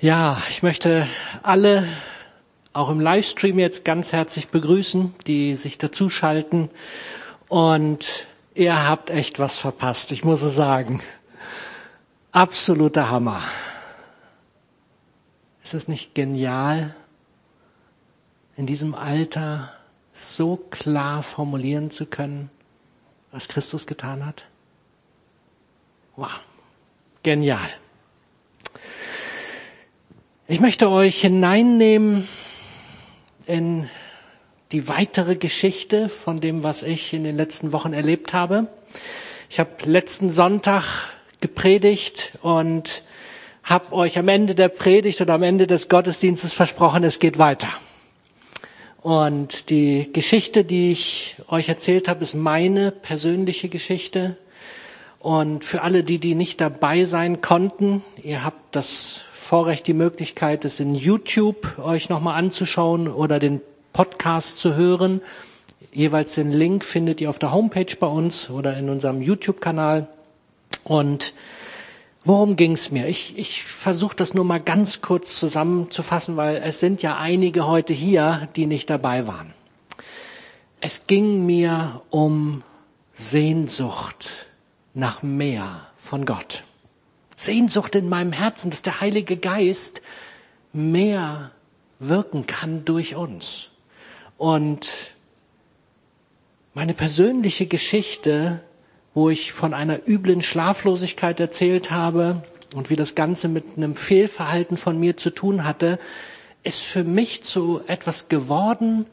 Ja, ich möchte alle auch im Livestream jetzt ganz herzlich begrüßen, die sich dazuschalten. Und ihr habt echt was verpasst, ich muss es sagen. Absoluter Hammer. Ist es nicht genial, in diesem Alter so klar formulieren zu können, was Christus getan hat? Wow, genial. Ich möchte euch hineinnehmen in die weitere Geschichte von dem, was ich in den letzten Wochen erlebt habe. Ich habe letzten Sonntag gepredigt und habe euch am Ende der Predigt oder am Ende des Gottesdienstes versprochen, es geht weiter. Und die Geschichte, die ich euch erzählt habe, ist meine persönliche Geschichte. Und für alle, die, die nicht dabei sein konnten, ihr habt das Vorrecht, die Möglichkeit, es in YouTube euch nochmal anzuschauen oder den Podcast zu hören. Jeweils den Link findet ihr auf der Homepage bei uns oder in unserem YouTube-Kanal. Und worum ging's mir? Ich, ich versuche das nur mal ganz kurz zusammenzufassen, weil es sind ja einige heute hier, die nicht dabei waren. Es ging mir um Sehnsucht nach mehr von Gott. Sehnsucht in meinem Herzen, dass der Heilige Geist mehr wirken kann durch uns. Und meine persönliche Geschichte, wo ich von einer üblen Schlaflosigkeit erzählt habe und wie das Ganze mit einem Fehlverhalten von mir zu tun hatte, ist für mich zu etwas geworden,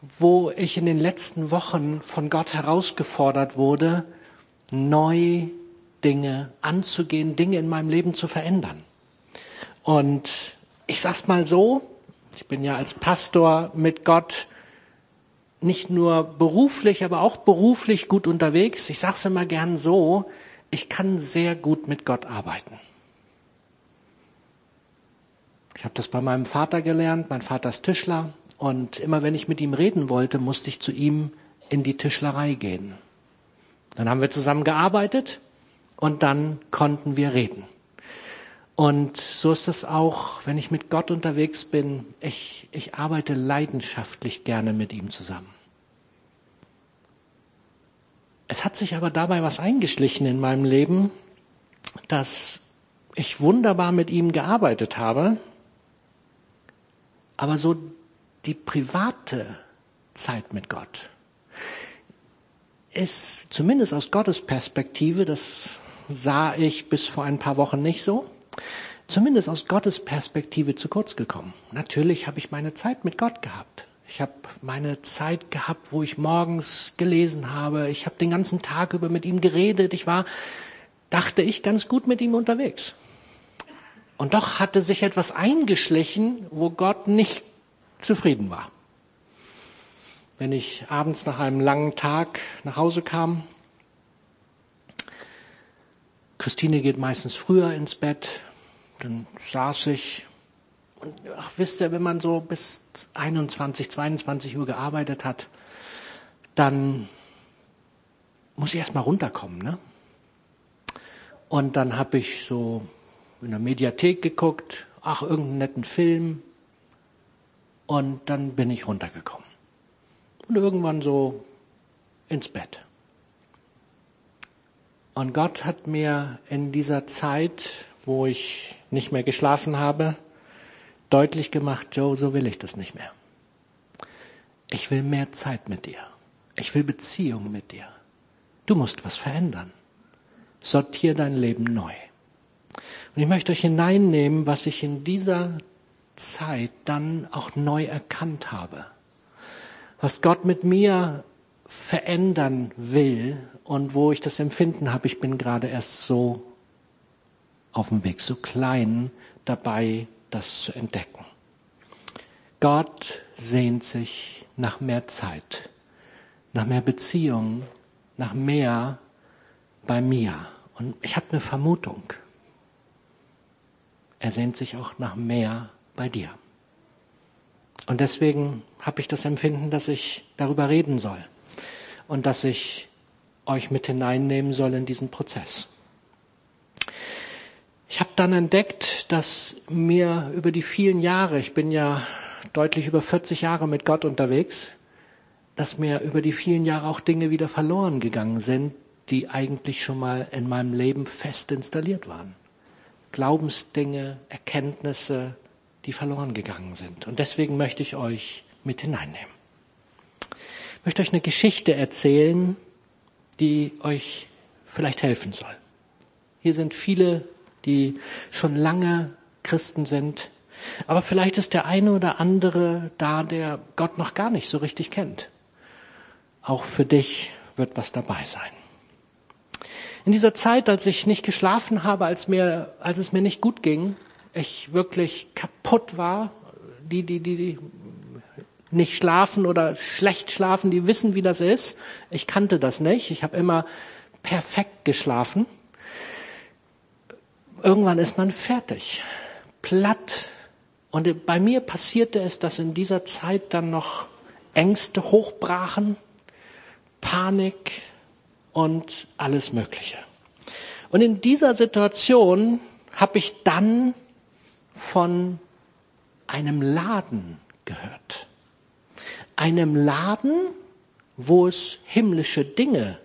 wo ich in den letzten Wochen von Gott herausgefordert wurde, neu Dinge anzugehen, Dinge in meinem Leben zu verändern. Und ich sag's mal so, ich bin ja als Pastor mit Gott nicht nur beruflich, aber auch beruflich gut unterwegs. Ich sag's immer gern so, ich kann sehr gut mit Gott arbeiten. Ich habe das bei meinem Vater gelernt, mein Vater ist Tischler und immer wenn ich mit ihm reden wollte, musste ich zu ihm in die Tischlerei gehen. Dann haben wir zusammen gearbeitet und dann konnten wir reden. Und so ist es auch, wenn ich mit Gott unterwegs bin. Ich, ich arbeite leidenschaftlich gerne mit ihm zusammen. Es hat sich aber dabei was eingeschlichen in meinem Leben, dass ich wunderbar mit ihm gearbeitet habe, aber so die private Zeit mit Gott ist zumindest aus Gottes Perspektive, das sah ich bis vor ein paar Wochen nicht so. Zumindest aus Gottes Perspektive zu kurz gekommen. Natürlich habe ich meine Zeit mit Gott gehabt. Ich habe meine Zeit gehabt, wo ich morgens gelesen habe. Ich habe den ganzen Tag über mit ihm geredet. Ich war, dachte ich, ganz gut mit ihm unterwegs. Und doch hatte sich etwas eingeschlichen, wo Gott nicht zufrieden war. Wenn ich abends nach einem langen Tag nach Hause kam, Christine geht meistens früher ins Bett. Dann saß ich und ach, wisst ihr, wenn man so bis 21, 22 Uhr gearbeitet hat, dann muss ich erstmal runterkommen, ne? Und dann habe ich so in der Mediathek geguckt, ach, irgendeinen netten Film. Und dann bin ich runtergekommen. Und irgendwann so ins Bett. Und Gott hat mir in dieser Zeit, wo ich nicht mehr geschlafen habe, deutlich gemacht, Joe, so will ich das nicht mehr. Ich will mehr Zeit mit dir. Ich will Beziehung mit dir. Du musst was verändern. Sortier dein Leben neu. Und ich möchte euch hineinnehmen, was ich in dieser Zeit dann auch neu erkannt habe. Was Gott mit mir verändern will und wo ich das Empfinden habe, ich bin gerade erst so auf dem Weg, so klein dabei, das zu entdecken. Gott sehnt sich nach mehr Zeit, nach mehr Beziehung, nach mehr bei mir. Und ich habe eine Vermutung. Er sehnt sich auch nach mehr bei dir. Und deswegen habe ich das Empfinden, dass ich darüber reden soll und dass ich euch mit hineinnehmen soll in diesen Prozess. Ich habe dann entdeckt, dass mir über die vielen Jahre, ich bin ja deutlich über 40 Jahre mit Gott unterwegs, dass mir über die vielen Jahre auch Dinge wieder verloren gegangen sind, die eigentlich schon mal in meinem Leben fest installiert waren. Glaubensdinge, Erkenntnisse, die verloren gegangen sind. Und deswegen möchte ich euch mit hineinnehmen. Möchte euch eine Geschichte erzählen, die euch vielleicht helfen soll. Hier sind viele, die schon lange Christen sind, aber vielleicht ist der eine oder andere da, der Gott noch gar nicht so richtig kennt. Auch für dich wird was dabei sein. In dieser Zeit, als ich nicht geschlafen habe, als mir, als es mir nicht gut ging, ich wirklich kaputt war, die, die, die, die nicht schlafen oder schlecht schlafen, die wissen, wie das ist. Ich kannte das nicht. Ich habe immer perfekt geschlafen. Irgendwann ist man fertig, platt. Und bei mir passierte es, dass in dieser Zeit dann noch Ängste hochbrachen, Panik und alles Mögliche. Und in dieser Situation habe ich dann von einem Laden gehört. Einem Laden, wo es himmlische Dinge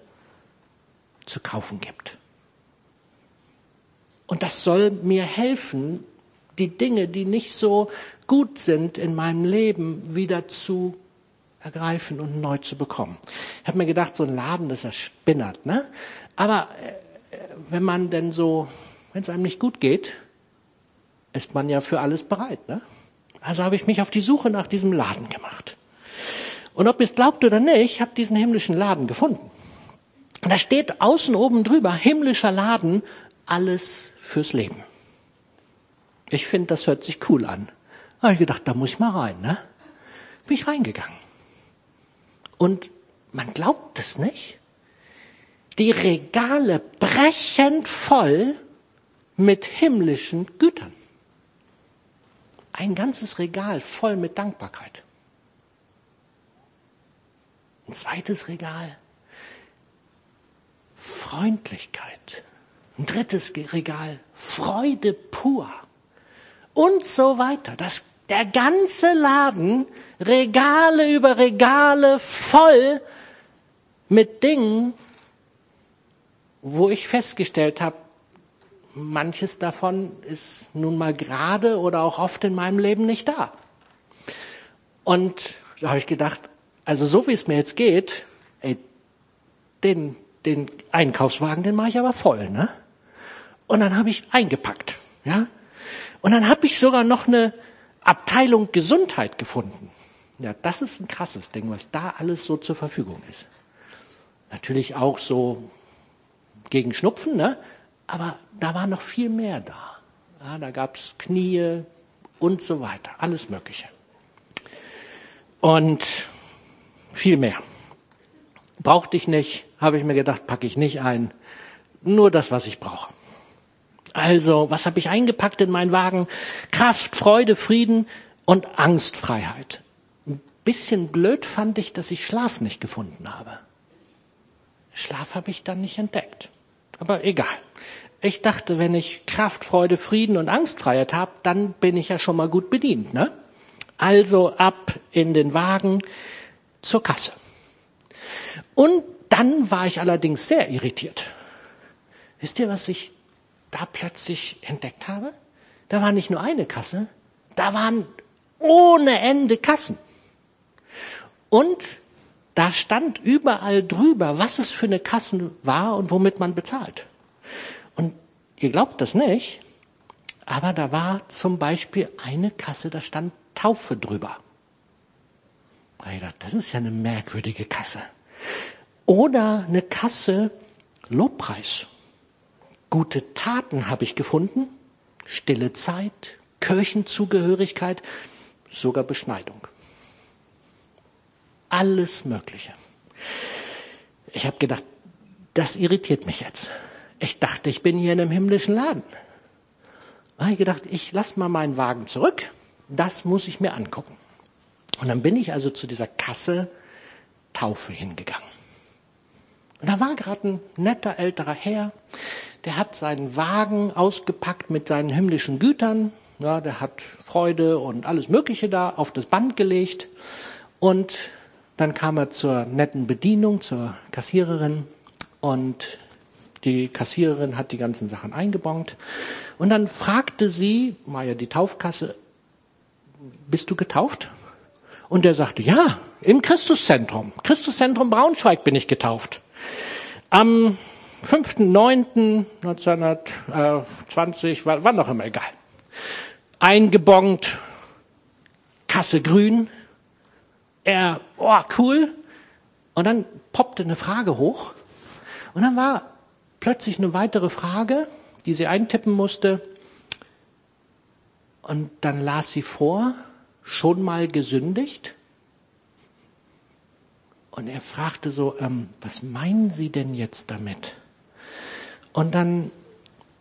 zu kaufen gibt. Und das soll mir helfen, die Dinge, die nicht so gut sind in meinem Leben, wieder zu ergreifen und neu zu bekommen. Ich habe mir gedacht, so ein Laden, das ist spinnert, ne? Aber äh, wenn man denn so, wenn es einem nicht gut geht, ist man ja für alles bereit, ne? Also habe ich mich auf die Suche nach diesem Laden gemacht. Und ob ihr es glaubt oder nicht, ich habe diesen himmlischen Laden gefunden. Und da steht außen oben drüber, himmlischer Laden, alles fürs Leben. Ich finde, das hört sich cool an. Da habe ich gedacht, da muss ich mal rein, ne? Bin ich reingegangen. Und man glaubt es nicht. Die Regale brechend voll mit himmlischen Gütern. Ein ganzes Regal voll mit Dankbarkeit. Ein zweites Regal Freundlichkeit. Ein drittes Regal Freude pur. Und so weiter. Das, der ganze Laden Regale über Regale voll mit Dingen, wo ich festgestellt habe, manches davon ist nun mal gerade oder auch oft in meinem Leben nicht da. Und da habe ich gedacht, also so wie es mir jetzt geht, ey, den, den Einkaufswagen, den mache ich aber voll, ne? Und dann habe ich eingepackt, ja? Und dann habe ich sogar noch eine Abteilung Gesundheit gefunden. Ja, das ist ein krasses Ding, was da alles so zur Verfügung ist. Natürlich auch so gegen Schnupfen, ne? aber da war noch viel mehr da. Ja, da gab's Knie und so weiter, alles Mögliche. Und viel mehr. Brauchte ich nicht, habe ich mir gedacht, packe ich nicht ein. Nur das, was ich brauche. Also, was habe ich eingepackt in meinen Wagen? Kraft, Freude, Frieden und Angstfreiheit bisschen blöd fand ich, dass ich Schlaf nicht gefunden habe. Schlaf habe ich dann nicht entdeckt. Aber egal. Ich dachte, wenn ich Kraft, Freude, Frieden und Angstfreiheit habe, dann bin ich ja schon mal gut bedient. Ne? Also ab in den Wagen zur Kasse. Und dann war ich allerdings sehr irritiert. Wisst ihr, was ich da plötzlich entdeckt habe? Da war nicht nur eine Kasse, da waren ohne Ende Kassen. Und da stand überall drüber, was es für eine Kasse war und womit man bezahlt. Und ihr glaubt das nicht, aber da war zum Beispiel eine Kasse, da stand Taufe drüber. Ich dachte, das ist ja eine merkwürdige Kasse. Oder eine Kasse Lobpreis. Gute Taten habe ich gefunden, stille Zeit, Kirchenzugehörigkeit, sogar Beschneidung alles Mögliche. Ich habe gedacht, das irritiert mich jetzt. Ich dachte, ich bin hier in einem himmlischen Laden. Da habe ich gedacht, ich lass mal meinen Wagen zurück. Das muss ich mir angucken. Und dann bin ich also zu dieser Kasse Taufe hingegangen. Und da war gerade ein netter älterer Herr, der hat seinen Wagen ausgepackt mit seinen himmlischen Gütern. Ja, der hat Freude und alles Mögliche da auf das Band gelegt. Und dann kam er zur netten Bedienung, zur Kassiererin. Und die Kassiererin hat die ganzen Sachen eingebongt. Und dann fragte sie, war ja die Taufkasse, bist du getauft? Und er sagte, ja, im Christuszentrum. Christuszentrum Braunschweig bin ich getauft. Am 5.9.1920, war, war noch immer egal. Eingebongt, Kasse grün. Er, oh, cool. Und dann poppte eine Frage hoch. Und dann war plötzlich eine weitere Frage, die sie eintippen musste. Und dann las sie vor, schon mal gesündigt? Und er fragte so, ähm, was meinen Sie denn jetzt damit? Und dann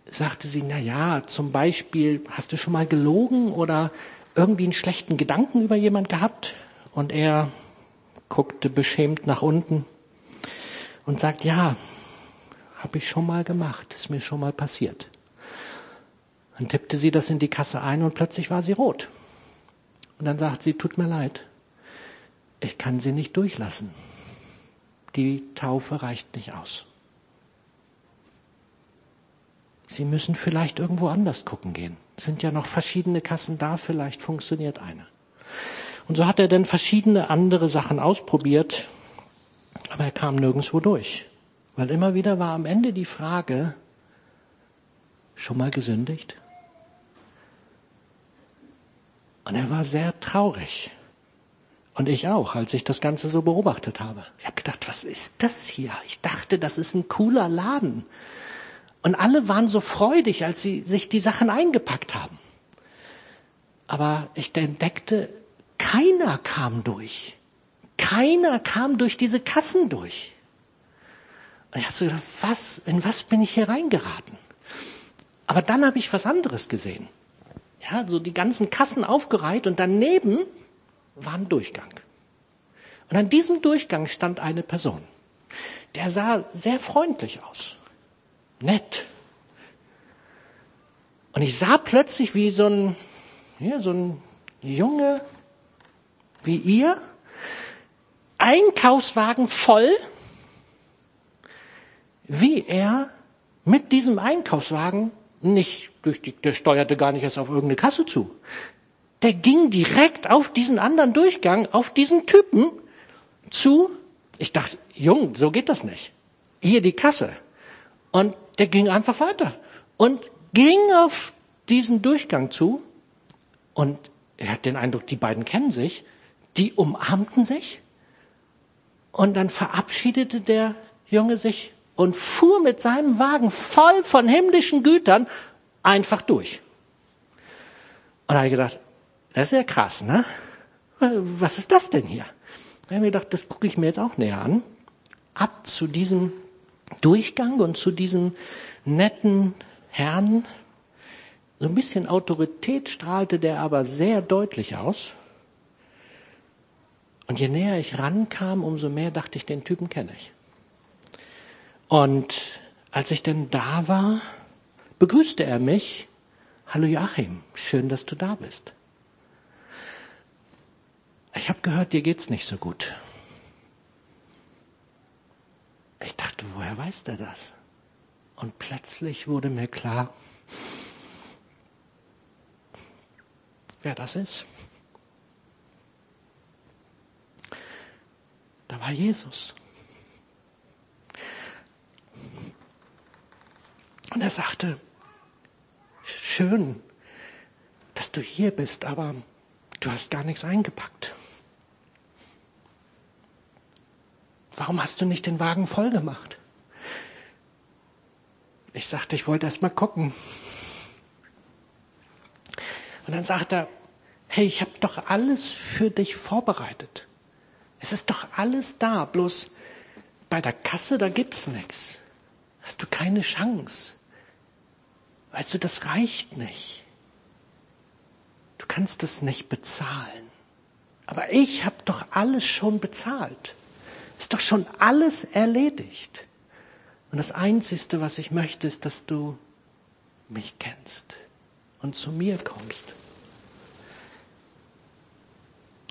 sagte sie, na ja, zum Beispiel, hast du schon mal gelogen oder irgendwie einen schlechten Gedanken über jemand gehabt? Und er guckte beschämt nach unten und sagt, ja, habe ich schon mal gemacht, ist mir schon mal passiert. Dann tippte sie das in die Kasse ein und plötzlich war sie rot. Und dann sagt sie, tut mir leid, ich kann sie nicht durchlassen. Die Taufe reicht nicht aus. Sie müssen vielleicht irgendwo anders gucken gehen. Es sind ja noch verschiedene Kassen da, vielleicht funktioniert eine. Und so hat er dann verschiedene andere Sachen ausprobiert, aber er kam nirgendwo durch. Weil immer wieder war am Ende die Frage, schon mal gesündigt? Und er war sehr traurig. Und ich auch, als ich das Ganze so beobachtet habe. Ich habe gedacht, was ist das hier? Ich dachte, das ist ein cooler Laden. Und alle waren so freudig, als sie sich die Sachen eingepackt haben. Aber ich entdeckte, keiner kam durch. Keiner kam durch diese Kassen durch. Und ich habe so gedacht, was, in was bin ich hier reingeraten? Aber dann habe ich was anderes gesehen. Ja, so die ganzen Kassen aufgereiht und daneben war ein Durchgang. Und an diesem Durchgang stand eine Person. Der sah sehr freundlich aus. Nett. Und ich sah plötzlich, wie so ein, ja, so ein Junge wie ihr, Einkaufswagen voll, wie er mit diesem Einkaufswagen nicht durch die, der steuerte gar nicht erst auf irgendeine Kasse zu der ging direkt auf diesen anderen Durchgang, auf diesen Typen zu. Ich dachte, Jung, so geht das nicht. Hier die Kasse. Und der ging einfach weiter und ging auf diesen Durchgang zu. Und er hat den Eindruck, die beiden kennen sich. Die umarmten sich. Und dann verabschiedete der Junge sich und fuhr mit seinem Wagen voll von himmlischen Gütern einfach durch. Und da habe ich gedacht, das ist ja krass, ne? Was ist das denn hier? Da habe ich gedacht, das gucke ich mir jetzt auch näher an. Ab zu diesem Durchgang und zu diesem netten Herrn. So ein bisschen Autorität strahlte der aber sehr deutlich aus. Und je näher ich rankam, umso mehr dachte ich, den Typen kenne ich. Und als ich denn da war, begrüßte er mich. Hallo Joachim, schön, dass du da bist. Ich habe gehört, dir geht's nicht so gut. Ich dachte, woher weiß der das? Und plötzlich wurde mir klar, wer das ist. Da war Jesus. Und er sagte, schön, dass du hier bist, aber du hast gar nichts eingepackt. Warum hast du nicht den Wagen voll gemacht? Ich sagte, ich wollte erst mal gucken. Und dann sagt er, hey, ich habe doch alles für dich vorbereitet. Es ist doch alles da, bloß bei der Kasse, da gibt's nichts. Hast du keine Chance. Weißt du, das reicht nicht. Du kannst das nicht bezahlen. Aber ich habe doch alles schon bezahlt. Ist doch schon alles erledigt. Und das Einzige, was ich möchte, ist, dass du mich kennst und zu mir kommst.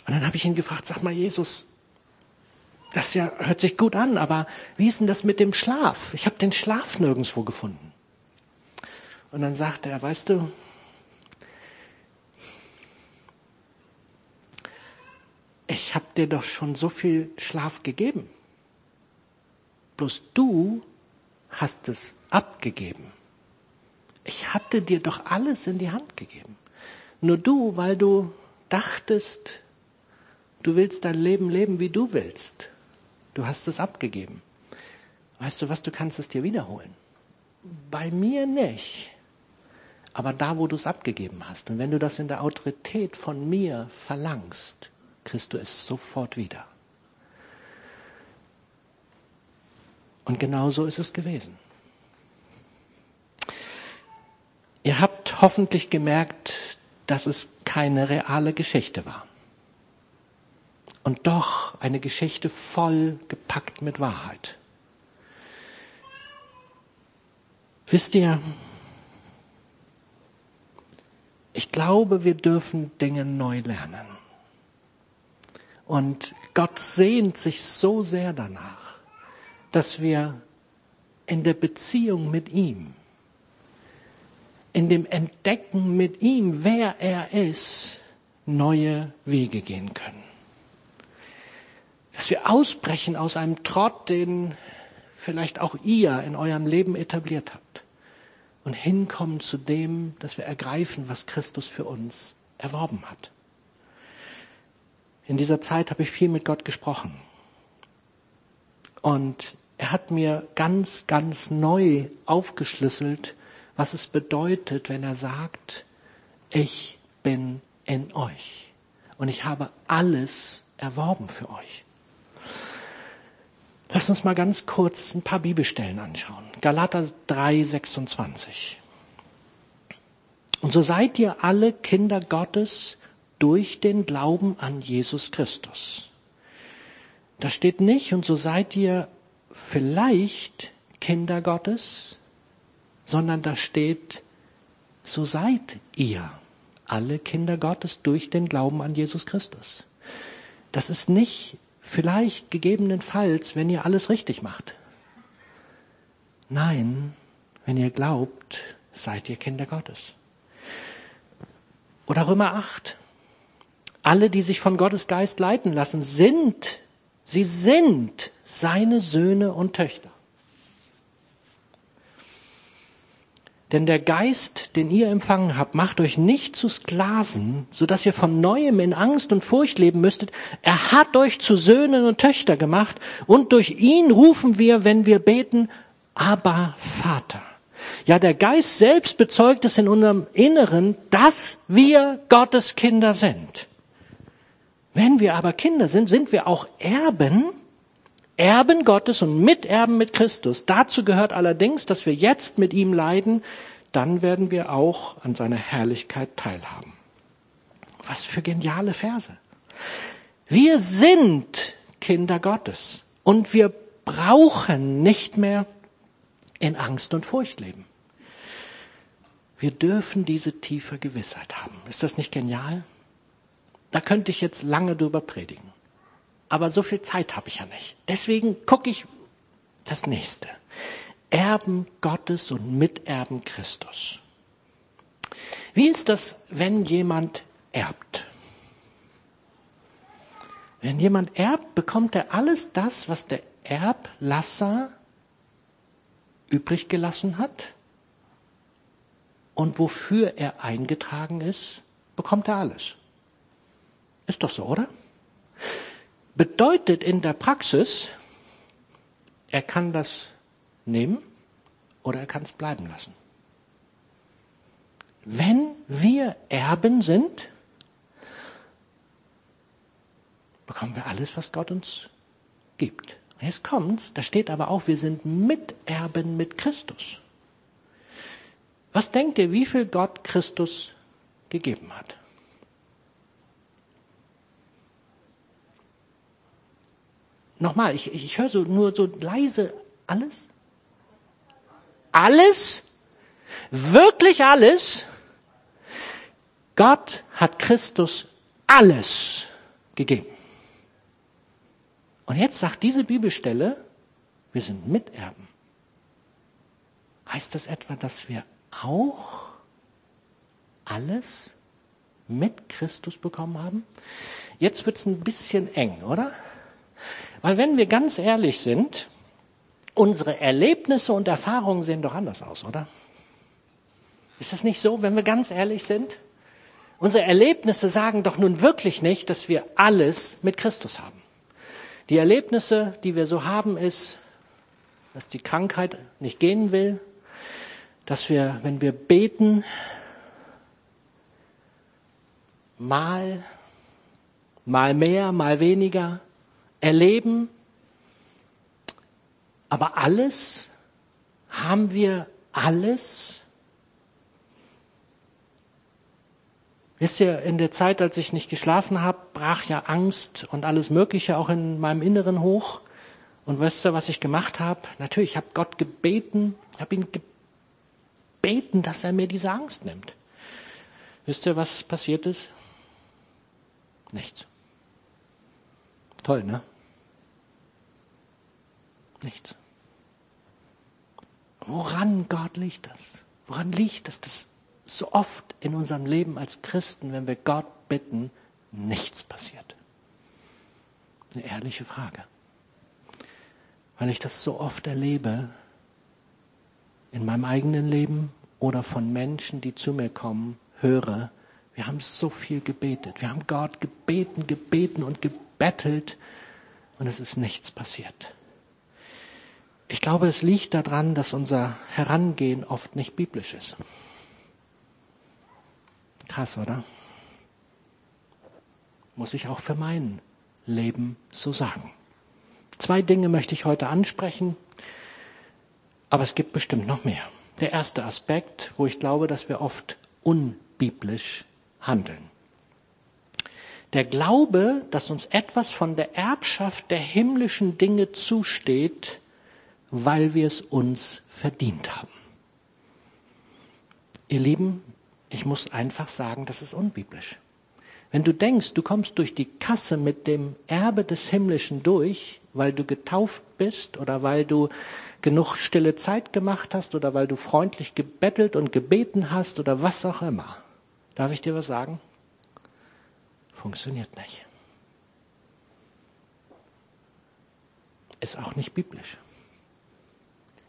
Und dann habe ich ihn gefragt, sag mal, Jesus, das ja, hört sich gut an, aber wie ist denn das mit dem Schlaf? Ich habe den Schlaf nirgendwo gefunden. Und dann sagte er, weißt du, ich habe dir doch schon so viel Schlaf gegeben. Bloß du hast es abgegeben. Ich hatte dir doch alles in die Hand gegeben. Nur du, weil du dachtest, du willst dein Leben leben, wie du willst. Du hast es abgegeben. Weißt du was, du kannst es dir wiederholen. Bei mir nicht. Aber da, wo du es abgegeben hast. Und wenn du das in der Autorität von mir verlangst, kriegst du es sofort wieder. Und genau so ist es gewesen. Ihr habt hoffentlich gemerkt, dass es keine reale Geschichte war. Und doch eine Geschichte voll gepackt mit Wahrheit. Wisst ihr, ich glaube, wir dürfen Dinge neu lernen. Und Gott sehnt sich so sehr danach, dass wir in der Beziehung mit ihm, in dem Entdecken mit ihm, wer er ist, neue Wege gehen können. Dass wir ausbrechen aus einem Trott, den vielleicht auch ihr in eurem Leben etabliert habt und hinkommen zu dem, dass wir ergreifen, was Christus für uns erworben hat. In dieser Zeit habe ich viel mit Gott gesprochen. Und er hat mir ganz, ganz neu aufgeschlüsselt, was es bedeutet, wenn er sagt, ich bin in euch und ich habe alles erworben für euch. Lass uns mal ganz kurz ein paar Bibelstellen anschauen. Galater 3, 26. Und so seid ihr alle Kinder Gottes durch den Glauben an Jesus Christus. Da steht nicht, und so seid ihr vielleicht Kinder Gottes, sondern da steht, so seid ihr alle Kinder Gottes durch den Glauben an Jesus Christus. Das ist nicht vielleicht gegebenenfalls, wenn ihr alles richtig macht. Nein, wenn ihr glaubt, seid ihr Kinder Gottes. Oder Römer 8. Alle, die sich von Gottes Geist leiten lassen, sind, sie sind seine Söhne und Töchter. Denn der Geist, den ihr empfangen habt, macht euch nicht zu Sklaven, so dass ihr von neuem in Angst und Furcht leben müsstet. Er hat euch zu Söhnen und Töchter gemacht und durch ihn rufen wir, wenn wir beten, aber Vater. Ja, der Geist selbst bezeugt es in unserem Inneren, dass wir Gottes Kinder sind. Wenn wir aber Kinder sind, sind wir auch Erben, Erben Gottes und Miterben mit Christus. Dazu gehört allerdings, dass wir jetzt mit ihm leiden, dann werden wir auch an seiner Herrlichkeit teilhaben. Was für geniale Verse. Wir sind Kinder Gottes und wir brauchen nicht mehr in Angst und Furcht leben. Wir dürfen diese tiefe Gewissheit haben. Ist das nicht genial? Da könnte ich jetzt lange drüber predigen. Aber so viel Zeit habe ich ja nicht. Deswegen gucke ich das nächste. Erben Gottes und Miterben Christus. Wie ist das, wenn jemand erbt? Wenn jemand erbt, bekommt er alles das, was der Erblasser übrig gelassen hat und wofür er eingetragen ist, bekommt er alles. Ist doch so, oder? Bedeutet in der Praxis, er kann das nehmen oder er kann es bleiben lassen. Wenn wir Erben sind, bekommen wir alles, was Gott uns gibt. Jetzt kommt's, da steht aber auch, wir sind Miterben mit Christus. Was denkt ihr, wie viel Gott Christus gegeben hat? Nochmal, ich, ich höre so nur so leise alles. alles, wirklich alles. Gott hat Christus alles gegeben. Und jetzt sagt diese Bibelstelle, wir sind Miterben. Heißt das etwa, dass wir auch alles mit Christus bekommen haben? Jetzt wird's ein bisschen eng, oder? Weil wenn wir ganz ehrlich sind, unsere Erlebnisse und Erfahrungen sehen doch anders aus, oder? Ist das nicht so, wenn wir ganz ehrlich sind? Unsere Erlebnisse sagen doch nun wirklich nicht, dass wir alles mit Christus haben. Die Erlebnisse, die wir so haben, ist, dass die Krankheit nicht gehen will, dass wir, wenn wir beten, mal, mal mehr, mal weniger erleben, aber alles, haben wir alles? Wisst ihr, in der Zeit, als ich nicht geschlafen habe, brach ja Angst und alles Mögliche auch in meinem Inneren hoch. Und wisst ihr, was ich gemacht habe? Natürlich, ich habe Gott gebeten, habe ihn gebeten, dass er mir diese Angst nimmt. Wisst ihr, was passiert ist? Nichts. Toll, ne? Nichts. Woran, Gott, liegt das? Woran liegt das, dass so oft in unserem Leben als Christen, wenn wir Gott bitten, nichts passiert? Eine ehrliche Frage. Weil ich das so oft erlebe, in meinem eigenen Leben oder von Menschen, die zu mir kommen, höre, wir haben so viel gebetet. Wir haben Gott gebeten, gebeten und gebettelt und es ist nichts passiert. Ich glaube, es liegt daran, dass unser Herangehen oft nicht biblisch ist. Krass, oder? Muss ich auch für mein Leben so sagen. Zwei Dinge möchte ich heute ansprechen, aber es gibt bestimmt noch mehr. Der erste Aspekt, wo ich glaube, dass wir oft unbiblisch handeln. Der Glaube, dass uns etwas von der Erbschaft der himmlischen Dinge zusteht, weil wir es uns verdient haben. Ihr Lieben, ich muss einfach sagen, das ist unbiblisch. Wenn du denkst, du kommst durch die Kasse mit dem Erbe des Himmlischen durch, weil du getauft bist oder weil du genug stille Zeit gemacht hast oder weil du freundlich gebettelt und gebeten hast oder was auch immer. Darf ich dir was sagen? Funktioniert nicht. Ist auch nicht biblisch.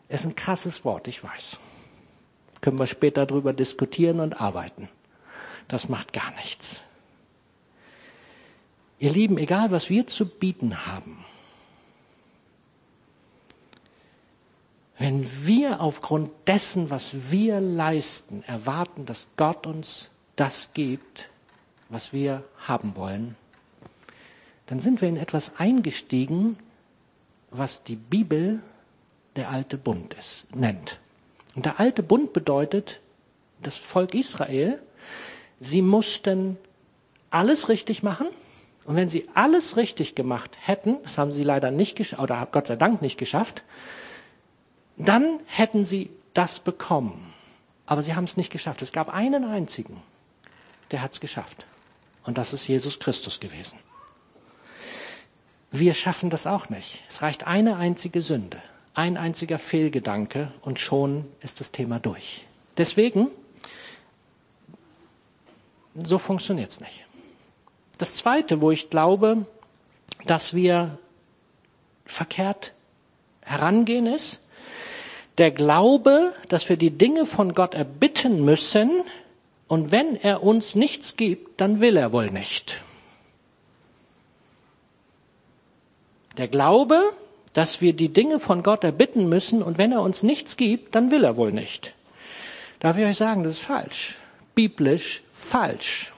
Ist ein krasses Wort, ich weiß. Können wir später darüber diskutieren und arbeiten. Das macht gar nichts. Ihr Lieben, egal was wir zu bieten haben, wenn wir aufgrund dessen, was wir leisten, erwarten, dass Gott uns das gibt, was wir haben wollen, dann sind wir in etwas eingestiegen, was die Bibel der alte Bund ist, nennt. Und der alte Bund bedeutet, das Volk Israel, sie mussten alles richtig machen. Und wenn sie alles richtig gemacht hätten, das haben sie leider nicht geschafft, oder Gott sei Dank nicht geschafft, dann hätten sie das bekommen. Aber sie haben es nicht geschafft. Es gab einen einzigen, der hat es geschafft. Und das ist Jesus Christus gewesen. Wir schaffen das auch nicht. Es reicht eine einzige Sünde ein einziger Fehlgedanke und schon ist das Thema durch. Deswegen, so funktioniert es nicht. Das Zweite, wo ich glaube, dass wir verkehrt herangehen, ist, der Glaube, dass wir die Dinge von Gott erbitten müssen, und wenn er uns nichts gibt, dann will er wohl nicht. Der Glaube, dass wir die Dinge von Gott erbitten müssen und wenn er uns nichts gibt, dann will er wohl nicht. Darf ich euch sagen, das ist falsch. Biblisch falsch.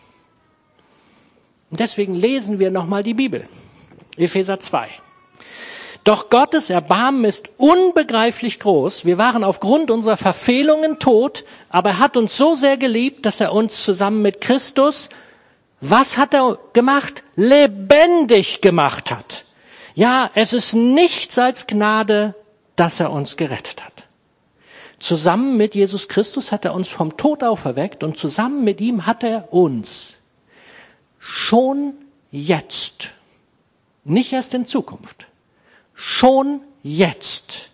Und deswegen lesen wir nochmal die Bibel. Epheser 2. Doch Gottes Erbarmen ist unbegreiflich groß. Wir waren aufgrund unserer Verfehlungen tot, aber er hat uns so sehr geliebt, dass er uns zusammen mit Christus, was hat er gemacht? Lebendig gemacht hat. Ja, es ist nichts als Gnade, dass er uns gerettet hat. Zusammen mit Jesus Christus hat er uns vom Tod auferweckt und zusammen mit ihm hat er uns schon jetzt, nicht erst in Zukunft, schon jetzt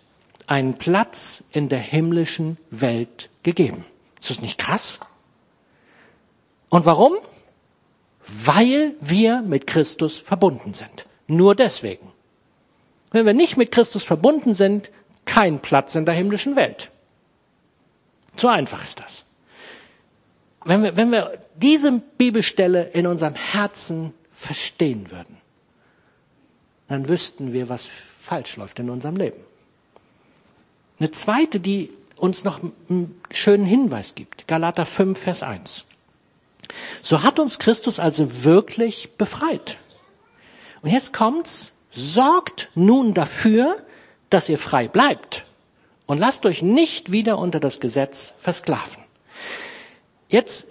einen Platz in der himmlischen Welt gegeben. Ist das nicht krass? Und warum? Weil wir mit Christus verbunden sind. Nur deswegen. Wenn wir nicht mit Christus verbunden sind, kein Platz in der himmlischen Welt. So einfach ist das. Wenn wir, wenn wir diese Bibelstelle in unserem Herzen verstehen würden, dann wüssten wir, was falsch läuft in unserem Leben. Eine zweite, die uns noch einen schönen Hinweis gibt. Galater 5, Vers 1. So hat uns Christus also wirklich befreit. Und jetzt kommt's, sorgt nun dafür, dass ihr frei bleibt und lasst euch nicht wieder unter das Gesetz versklaven. Jetzt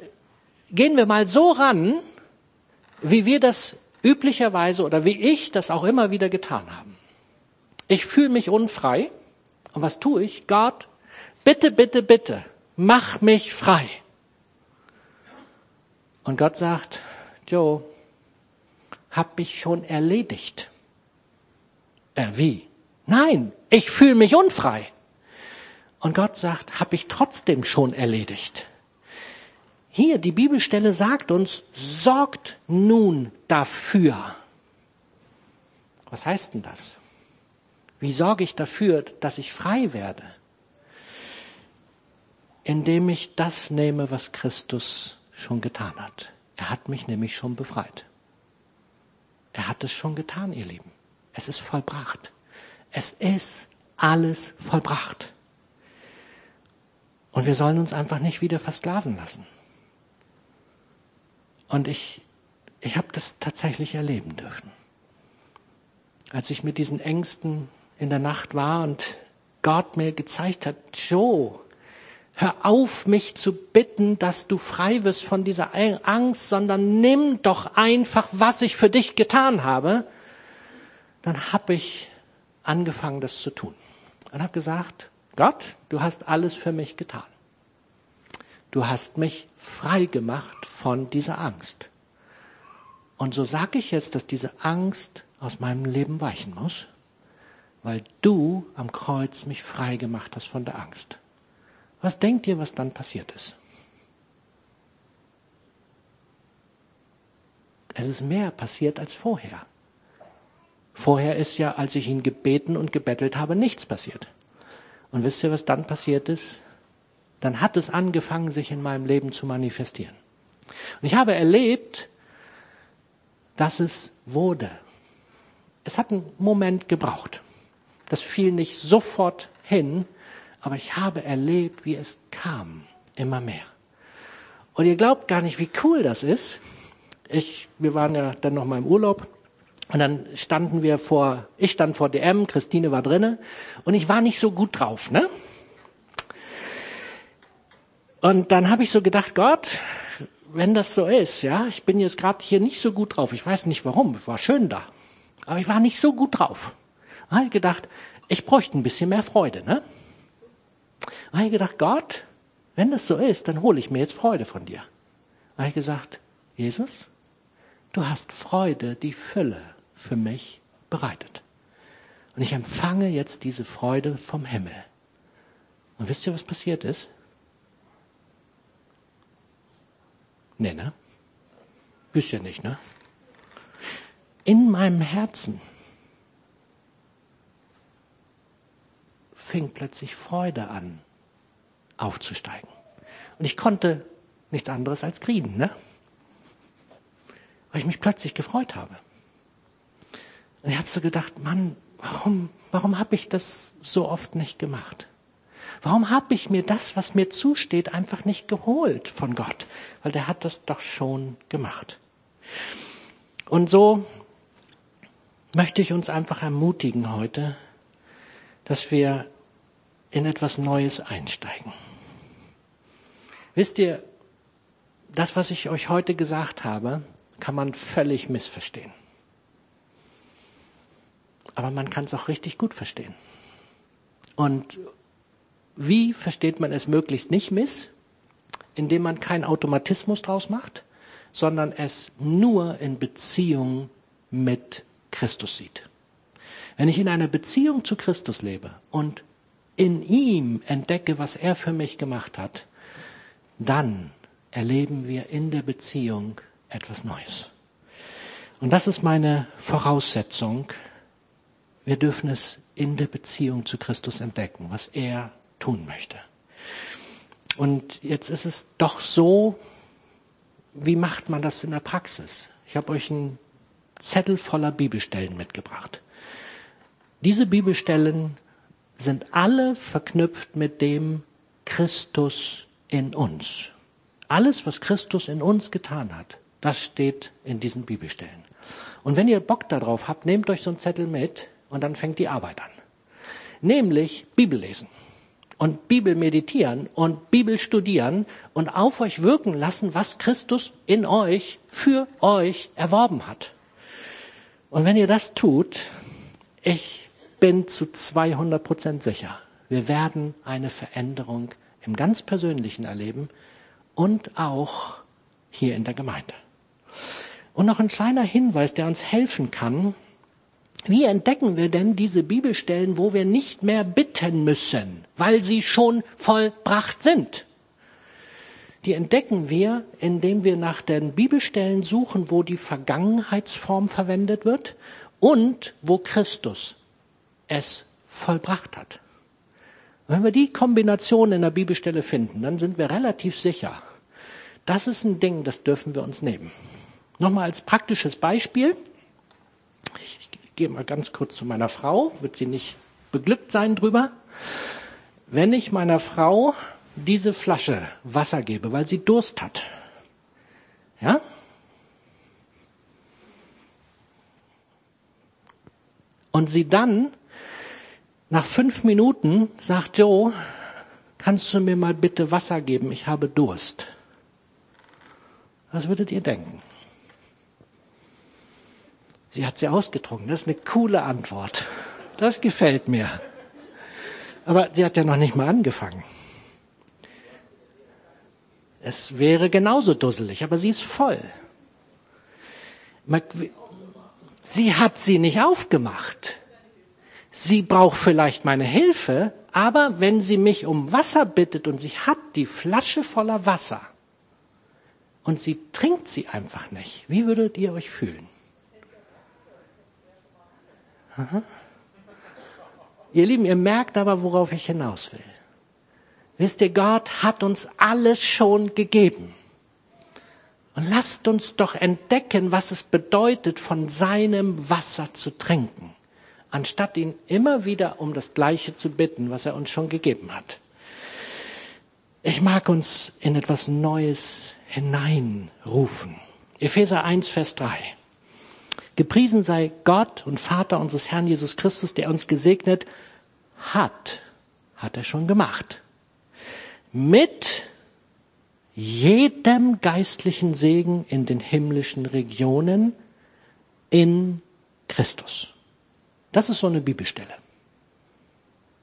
gehen wir mal so ran, wie wir das üblicherweise oder wie ich das auch immer wieder getan haben. Ich fühle mich unfrei und was tue ich? Gott, bitte, bitte, bitte, mach mich frei. Und Gott sagt, Joe, hab ich schon erledigt. Äh, wie? Nein, ich fühle mich unfrei. Und Gott sagt, hab ich trotzdem schon erledigt. Hier, die Bibelstelle sagt uns, sorgt nun dafür. Was heißt denn das? Wie sorge ich dafür, dass ich frei werde? Indem ich das nehme, was Christus schon getan hat. Er hat mich nämlich schon befreit. Er hat es schon getan, ihr Lieben. Es ist vollbracht. Es ist alles vollbracht. Und wir sollen uns einfach nicht wieder versklaven lassen. Und ich, ich habe das tatsächlich erleben dürfen. Als ich mit diesen Ängsten in der Nacht war und Gott mir gezeigt hat, Joe, hör auf, mich zu bitten, dass du frei wirst von dieser Angst, sondern nimm doch einfach, was ich für dich getan habe, dann habe ich angefangen, das zu tun. Und habe gesagt, Gott, du hast alles für mich getan. Du hast mich frei gemacht von dieser Angst. Und so sage ich jetzt, dass diese Angst aus meinem Leben weichen muss, weil du am Kreuz mich frei gemacht hast von der Angst. Was denkt ihr, was dann passiert ist? Es ist mehr passiert als vorher. Vorher ist ja, als ich ihn gebeten und gebettelt habe, nichts passiert. Und wisst ihr, was dann passiert ist? dann hat es angefangen, sich in meinem Leben zu manifestieren. Und ich habe erlebt, dass es wurde. Es hat einen Moment gebraucht. Das fiel nicht sofort hin, aber ich habe erlebt, wie es kam, immer mehr. Und ihr glaubt gar nicht, wie cool das ist. Ich, wir waren ja dann noch mal im Urlaub und dann standen wir vor, ich stand vor DM, Christine war drinne und ich war nicht so gut drauf, ne? Und dann habe ich so gedacht, Gott, wenn das so ist, ja, ich bin jetzt gerade hier nicht so gut drauf. Ich weiß nicht warum, es war schön da, aber ich war nicht so gut drauf. Habe ich gedacht, ich bräuchte ein bisschen mehr Freude, ne? Habe ich gedacht, Gott, wenn das so ist, dann hole ich mir jetzt Freude von dir. Da habe ich gesagt, Jesus, du hast Freude, die Fülle für mich bereitet. Und ich empfange jetzt diese Freude vom Himmel. Und wisst ihr, was passiert ist? Nee, ne? Wisst ihr nicht, ne? In meinem Herzen fing plötzlich Freude an aufzusteigen. Und ich konnte nichts anderes als kriegen, ne? Weil ich mich plötzlich gefreut habe. Und ich habe so gedacht, Mann, warum, warum habe ich das so oft nicht gemacht? Warum habe ich mir das, was mir zusteht, einfach nicht geholt von Gott? Weil der hat das doch schon gemacht. Und so möchte ich uns einfach ermutigen heute, dass wir in etwas Neues einsteigen. Wisst ihr, das, was ich euch heute gesagt habe, kann man völlig missverstehen. Aber man kann es auch richtig gut verstehen. Und Wie versteht man es möglichst nicht miss? Indem man keinen Automatismus draus macht, sondern es nur in Beziehung mit Christus sieht. Wenn ich in einer Beziehung zu Christus lebe und in ihm entdecke, was er für mich gemacht hat, dann erleben wir in der Beziehung etwas Neues. Und das ist meine Voraussetzung. Wir dürfen es in der Beziehung zu Christus entdecken, was er tun möchte. Und jetzt ist es doch so, wie macht man das in der Praxis? Ich habe euch einen Zettel voller Bibelstellen mitgebracht. Diese Bibelstellen sind alle verknüpft mit dem Christus in uns. Alles, was Christus in uns getan hat, das steht in diesen Bibelstellen. Und wenn ihr Bock darauf habt, nehmt euch so einen Zettel mit und dann fängt die Arbeit an. Nämlich Bibel lesen und Bibel meditieren und Bibel studieren und auf euch wirken lassen, was Christus in euch für euch erworben hat. Und wenn ihr das tut, ich bin zu 200 Prozent sicher, wir werden eine Veränderung im ganz Persönlichen erleben und auch hier in der Gemeinde. Und noch ein kleiner Hinweis, der uns helfen kann. Wie entdecken wir denn diese Bibelstellen, wo wir nicht mehr bitten müssen, weil sie schon vollbracht sind? Die entdecken wir, indem wir nach den Bibelstellen suchen, wo die Vergangenheitsform verwendet wird und wo Christus es vollbracht hat. Wenn wir die Kombination in der Bibelstelle finden, dann sind wir relativ sicher, das ist ein Ding, das dürfen wir uns nehmen. Nochmal als praktisches Beispiel. Ich gehe mal ganz kurz zu meiner Frau, wird sie nicht beglückt sein drüber. Wenn ich meiner Frau diese Flasche Wasser gebe, weil sie Durst hat, ja? Und sie dann nach fünf Minuten sagt, Joe, kannst du mir mal bitte Wasser geben? Ich habe Durst. Was würdet ihr denken? Sie hat sie ausgetrunken. Das ist eine coole Antwort. Das gefällt mir. Aber sie hat ja noch nicht mal angefangen. Es wäre genauso dusselig, aber sie ist voll. Sie hat sie nicht aufgemacht. Sie braucht vielleicht meine Hilfe, aber wenn sie mich um Wasser bittet und sie hat die Flasche voller Wasser und sie trinkt sie einfach nicht, wie würdet ihr euch fühlen? Aha. Ihr Lieben, ihr merkt aber, worauf ich hinaus will. Wisst ihr, Gott hat uns alles schon gegeben. Und lasst uns doch entdecken, was es bedeutet, von seinem Wasser zu trinken, anstatt ihn immer wieder um das Gleiche zu bitten, was er uns schon gegeben hat. Ich mag uns in etwas Neues hineinrufen. Epheser 1, Vers 3. Gepriesen sei Gott und Vater unseres Herrn Jesus Christus, der uns gesegnet hat, hat er schon gemacht, mit jedem geistlichen Segen in den himmlischen Regionen in Christus. Das ist so eine Bibelstelle.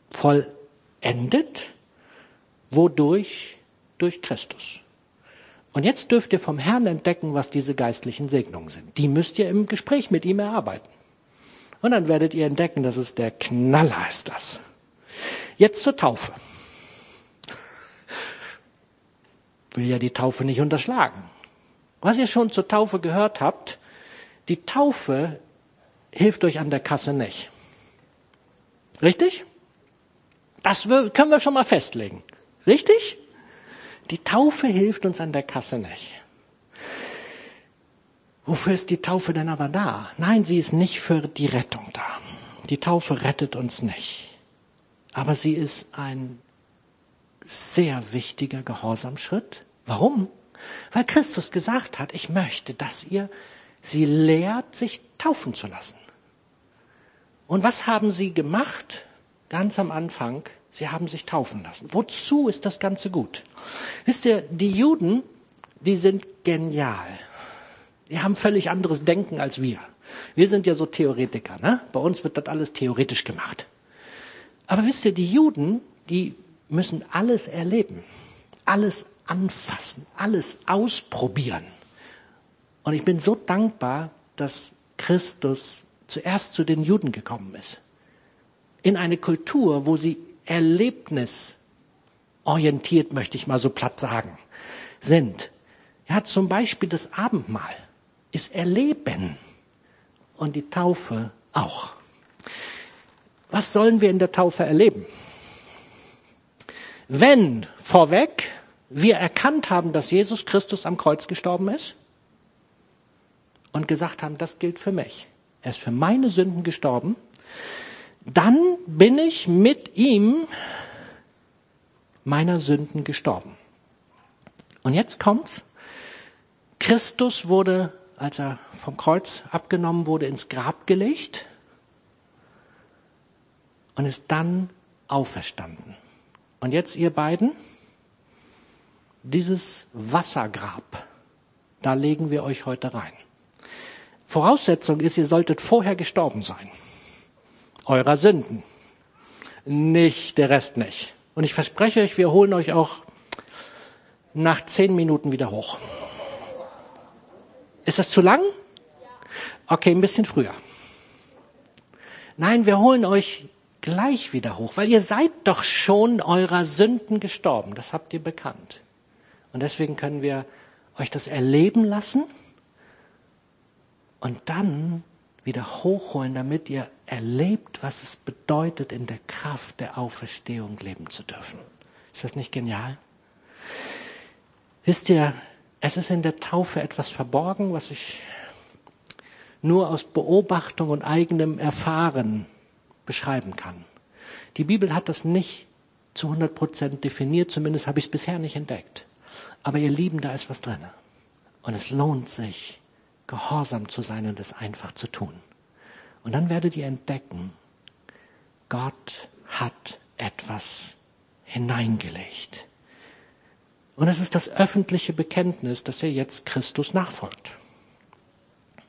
Vollendet, wodurch? Durch Christus. Und jetzt dürft ihr vom Herrn entdecken, was diese geistlichen Segnungen sind. Die müsst ihr im Gespräch mit ihm erarbeiten. Und dann werdet ihr entdecken, dass es der Knaller ist das. Jetzt zur Taufe. Will ja die Taufe nicht unterschlagen. Was ihr schon zur Taufe gehört habt, die Taufe hilft euch an der Kasse nicht. Richtig? Das können wir schon mal festlegen. Richtig? Die Taufe hilft uns an der Kasse nicht. Wofür ist die Taufe denn aber da? Nein, sie ist nicht für die Rettung da. Die Taufe rettet uns nicht. Aber sie ist ein sehr wichtiger Gehorsamschritt. Warum? Weil Christus gesagt hat, ich möchte, dass ihr sie lehrt, sich taufen zu lassen. Und was haben sie gemacht? Ganz am Anfang Sie haben sich taufen lassen. Wozu ist das Ganze gut? Wisst ihr, die Juden, die sind genial. Die haben völlig anderes Denken als wir. Wir sind ja so Theoretiker, ne? Bei uns wird das alles theoretisch gemacht. Aber wisst ihr, die Juden, die müssen alles erleben, alles anfassen, alles ausprobieren. Und ich bin so dankbar, dass Christus zuerst zu den Juden gekommen ist. In eine Kultur, wo sie erlebnisorientiert, möchte ich mal so platt sagen, sind. Ja, zum Beispiel das Abendmahl ist Erleben und die Taufe auch. Was sollen wir in der Taufe erleben? Wenn vorweg wir erkannt haben, dass Jesus Christus am Kreuz gestorben ist und gesagt haben, das gilt für mich. Er ist für meine Sünden gestorben. Dann bin ich mit ihm meiner Sünden gestorben. Und jetzt kommt's. Christus wurde, als er vom Kreuz abgenommen wurde, ins Grab gelegt und ist dann auferstanden. Und jetzt ihr beiden, dieses Wassergrab, da legen wir euch heute rein. Voraussetzung ist, ihr solltet vorher gestorben sein. Eurer Sünden. Nicht der Rest nicht. Und ich verspreche euch, wir holen euch auch nach zehn Minuten wieder hoch. Ist das zu lang? Okay, ein bisschen früher. Nein, wir holen euch gleich wieder hoch, weil ihr seid doch schon eurer Sünden gestorben. Das habt ihr bekannt. Und deswegen können wir euch das erleben lassen und dann wieder hochholen, damit ihr erlebt, was es bedeutet, in der Kraft der Auferstehung leben zu dürfen. Ist das nicht genial? Wisst ihr, es ist in der Taufe etwas verborgen, was ich nur aus Beobachtung und eigenem Erfahren beschreiben kann. Die Bibel hat das nicht zu 100 Prozent definiert, zumindest habe ich es bisher nicht entdeckt. Aber ihr Lieben, da ist was drin. Und es lohnt sich, gehorsam zu sein und es einfach zu tun. Und dann werdet ihr entdecken, Gott hat etwas hineingelegt. Und es ist das öffentliche Bekenntnis, dass er jetzt Christus nachfolgt.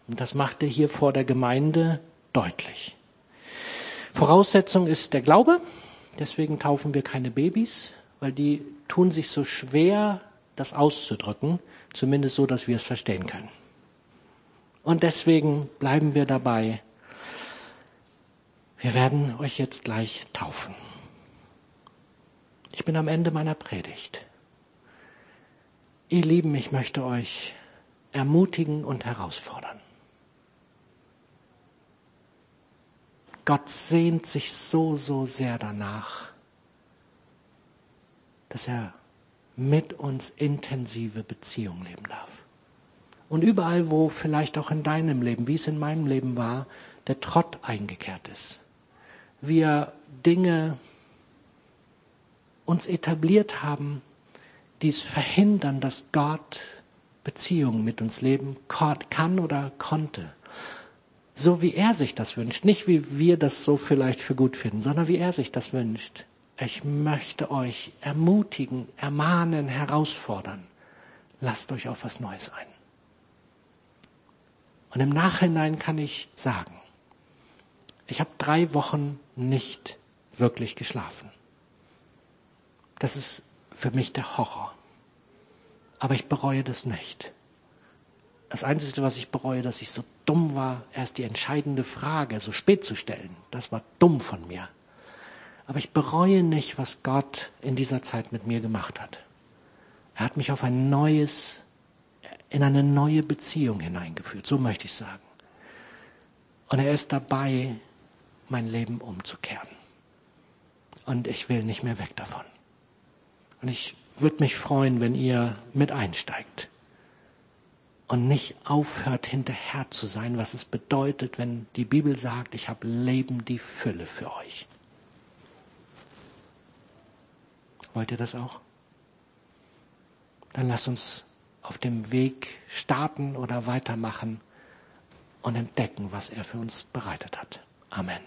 Und das macht er hier vor der Gemeinde deutlich. Voraussetzung ist der Glaube. Deswegen taufen wir keine Babys, weil die tun sich so schwer, das auszudrücken, zumindest so, dass wir es verstehen können. Und deswegen bleiben wir dabei. Wir werden euch jetzt gleich taufen. Ich bin am Ende meiner Predigt. Ihr Lieben, ich möchte euch ermutigen und herausfordern. Gott sehnt sich so, so sehr danach, dass er mit uns intensive Beziehungen leben darf. Und überall, wo vielleicht auch in deinem Leben, wie es in meinem Leben war, der Trott eingekehrt ist, wir Dinge uns etabliert haben, die es verhindern, dass Gott Beziehungen mit uns leben kann oder konnte so wie er sich das wünscht. Nicht wie wir das so vielleicht für gut finden, sondern wie er sich das wünscht. Ich möchte euch ermutigen, ermahnen, herausfordern. Lasst euch auf was Neues ein. Und im Nachhinein kann ich sagen, ich habe drei Wochen nicht wirklich geschlafen. Das ist für mich der Horror. Aber ich bereue das nicht. Das Einzige, was ich bereue, dass ich so dumm war, erst die entscheidende Frage so spät zu stellen. Das war dumm von mir. Aber ich bereue nicht, was Gott in dieser Zeit mit mir gemacht hat. Er hat mich auf ein neues, in eine neue Beziehung hineingeführt, so möchte ich sagen. Und er ist dabei, mein Leben umzukehren. Und ich will nicht mehr weg davon. Und ich würde mich freuen, wenn ihr mit einsteigt und nicht aufhört, hinterher zu sein, was es bedeutet, wenn die Bibel sagt, ich habe Leben die Fülle für euch. Wollt ihr das auch? Dann lasst uns auf dem Weg starten oder weitermachen und entdecken, was er für uns bereitet hat. Amen.